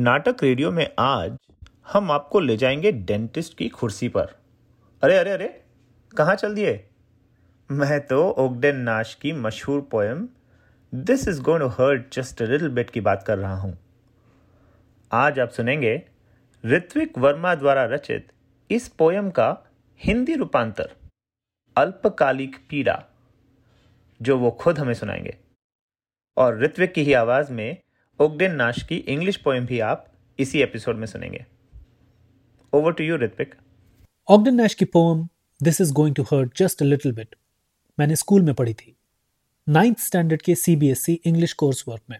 नाटक रेडियो में आज हम आपको ले जाएँगे डेंटिस्ट की कुर्सी पर। अरे अरे अरे, कहाँ चल दिए? मैं तो ओगडेन नाश की मशहूर poem this is going to hurt just little bit की बात कर रहा हूँ। आज आप सुनेंगे ऋत्विक वर्मा द्वारा रचित इस पोयम का हिंदी रूपांतर, अल्पकालिक पीड़ा, जो वो खुद हमें सुनाएँगे। और ऋत्विक की ही आवाज़ में ओगडेन नाश की इंग्लिश पोएम भी आप इसी एपिसोड में सुनेंगे। Over to you Ritvik Ogden Nash की poem this is going to hurt just a little bit मैंने स्कूल में पढ़ी थी। नाइन्थ स्टैंडर्ड के सीबीएसई इंग्लिश कोर्स वर्क में।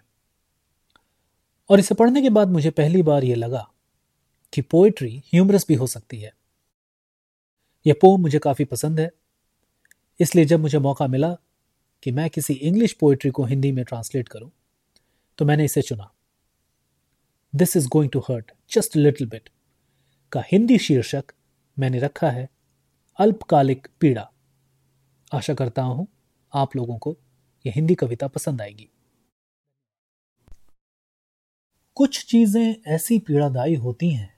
और इसे पढ़ने के बाद मुझे पहली बार यह लगा कि पोएट्री ह्यूमरस भी हो सकती है। यह पोम मुझे काफ़ी पसंद है, इसलिए जब मुझे मौका मिला कि मैं किसी इंग्लिश पोएट्री को हिंदी में ट्रांसलेट करूँ तो मैंने इसे चुना। This is going to hurt just little bit का हिंदी शीर्षक मैंने रखा है, अल्पकालिक पीड़ा। आशा करता हूँ आप लोगों को यह हिंदी कविता पसंद आएगी। कुछ चीज़ें ऐसी पीड़ादायी होती हैं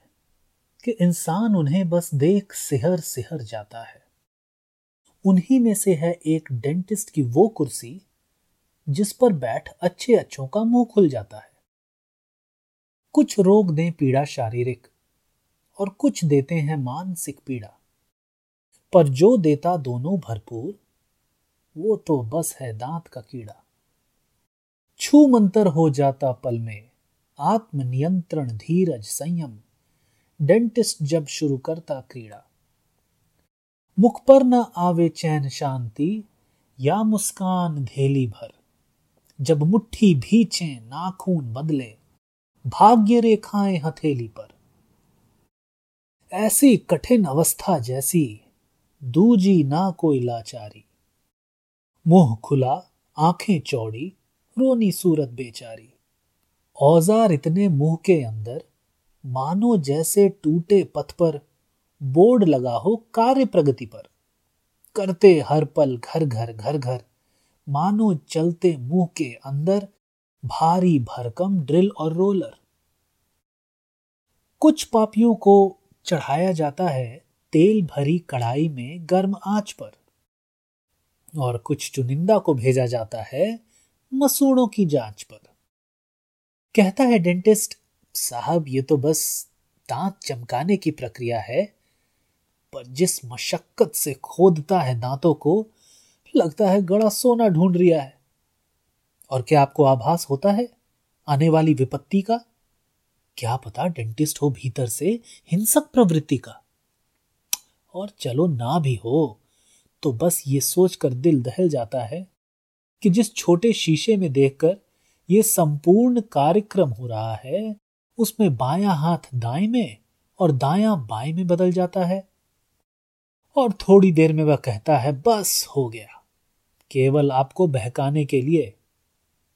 कि इंसान उन्हें बस देख सिहर सिहर जाता है। उन्हीं में से है एक डेंटिस्ट की वो कुर्सी जिस पर बैठ अच्छे अच्छों का मुँह खुल जाता है। कुछ रोग दें पीड़ा शारीरिक और कुछ देते हैं मानसिक पीड़ा। पर जो देता दोनों भरपूर, वो तो बस है दांत का कीड़ा। छू मंतर हो जाता पल में आत्मनियंत्रण धीरज संयम, डेंटिस्ट जब शुरू करता क्रीड़ा मुख पर न आवे चैन शांति या मुस्कान धेली भर। जब मुट्ठी भीचे, नाखून बदले भाग्य रेखाएँ हथेली पर। ऐसी कठिन अवस्था जैसी दूजी ना कोई लाचारी। मुँह खुला, आँखें चौड़ी, रोनी सूरत बेचारी। औज़ार इतने मुँह के अंदर, मानो जैसे टूटे पथ पर, बोर्ड लगा हो कार्य प्रगति पर। करते हर पल घर घर घर घर। मानो चलते मुँह के अंदर भारी भरकम ड्रिल और रोलर। कुछ पापियों को चढ़ाया जाता है तेल भरी कढ़ाई में गर्म आँच पर, और कुछ चुनिंदा को भेजा जाता है मसूड़ों की जाँच पर। कहता है डेंटिस्ट, साहब, ये तो बस दांत चमकाने की प्रक्रिया है, पर जिस मशक्कत से खोदता है दांतों को लगता है गड़ा सोना ढूंढ रिया है। और क्या आपको आभास होता है आने वाली विपत्ति का? क्या पता डेंटिस्ट हो भीतर से हिंसक प्रवृत्ति का? और चलो ना भी हो तो बस ये सोचकर दिल दहल जाता है कि जिस छोटे शीशे में देखकर ये संपूर्ण कार्यक्रम हो रहा है, उसमें बायां हाथ दाएँ में और दायां बाएँ में बदल जाता है। और थोड़ी देर में वह कहता है, बस हो गया। केवल आपको बहकाने के लिए।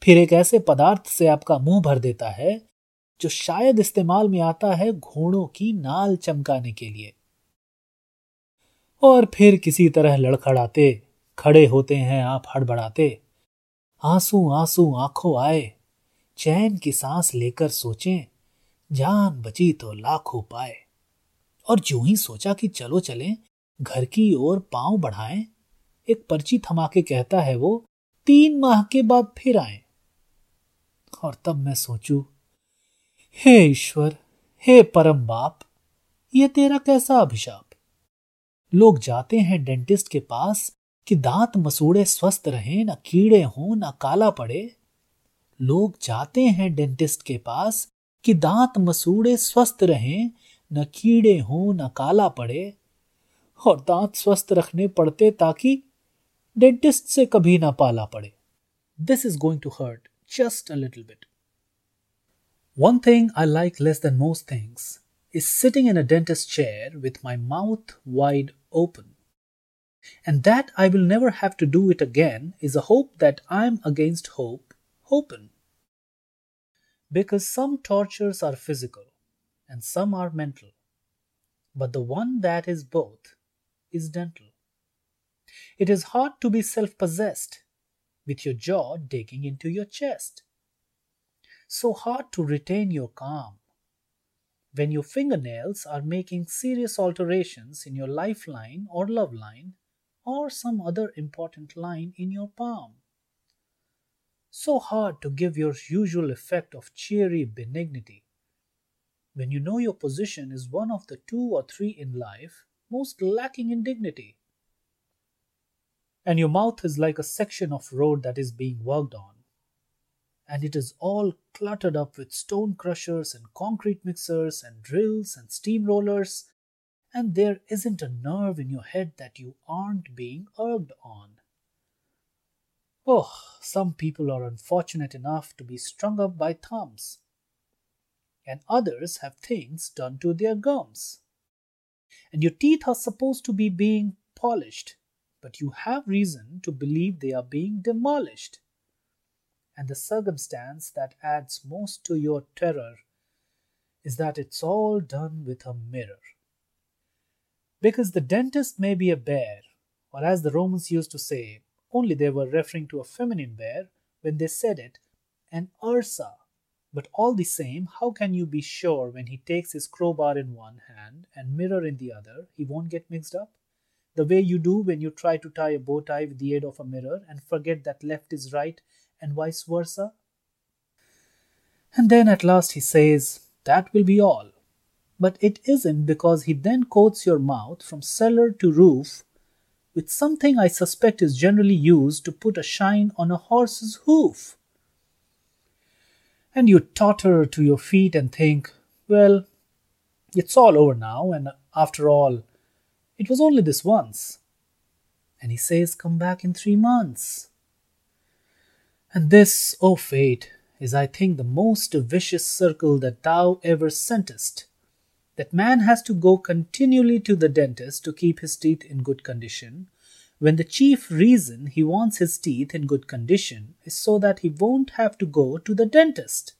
फिर एक ऐसे पदार्थ से आपका मुँह भर देता है, जो शायद इस्तेमाल में आता है घोड़ों की नाल चमकाने के लिए। और फिर किसी तरह लड़खड़ाते, खड़े होते हैं, आप हड़बड़ाते। आँसू आँसू, आँखों आए। चैन की सांस लेकर सोचें, जान बची तो लाखों पाए। और जो ही सोचा कि चलो चलें, घर की ओर पाँव बढ़ाएँ एक पर्ची थमा के कहता है वो, तीन माह के बाद फिर आए। और तब मैं सोचू, हे ईश्वर, हे परम बाप, ये तेरा कैसा अभिशाप? लोग जाते हैं डेंटिस्ट के पास कि दांत मसूड़े स्वस्थ रहें, ना कीड़े हों, ना काला पड़े। लोग जाते हैं डेंटिस्ट के पास कि दांत मसूड़े स्वस्थ रहें, न कीड़े हों, न काला पड़े। और दांत स्वस्थ रखने पड़ते ताकि डेंटिस्ट से कभी ना पाला पड़े this is going to hurt just a little bit One thing I like less than most things is sitting in a dentist chair with my mouth wide open. And that I will never have to do it again is a hope that I'm against hope, hoping. Because some tortures are physical and some are mental. But the one that is both is dental. It is hard to be self possessed with your jaw digging into your chest. So hard to retain your calm when your fingernails are making serious alterations in your lifeline or love line or some other important line in your palm. So hard to give your usual effect of cheery benignity. When you know your position is one of the two or three in life most lacking in dignity. And your mouth is like a section of road that is being worked on and it is all cluttered up with stone crushers and concrete mixers and drills and steamrollers, and there isn't a nerve in your head that you aren't being urged on. Oh, some people are unfortunate enough to be strung up by thumbs, and others have things done to their gums. And your teeth are supposed to be being polished, but you have reason to believe they are being demolished and the circumstance that adds most to your terror is that it's all done with a mirror. Because the dentist may be a bear, or as the Romans used to say, only they were referring to a feminine bear when they said it, an ursa. But all the same, how can you be sure when he takes his crowbar in one hand and mirror in the other, he won't get mixed up? The way you do when you try to tie a bow tie with the aid of a mirror and forget that left is right and vice versa? And then at last he says, That will be all. But it isn't because he then coats your mouth from cellar to roof with something I suspect is generally used to put a shine on a horse's hoof. And you totter to your feet and think, Well, it's all over now, and after all, it was only this once. And he says, Come back in three months. And this, O oh fate, is I think the most vicious circle that thou ever sentest. That man has to go continually to the dentist to keep his teeth in good condition, when the chief reason he wants his teeth in good condition is so that he won't have to go to the dentist.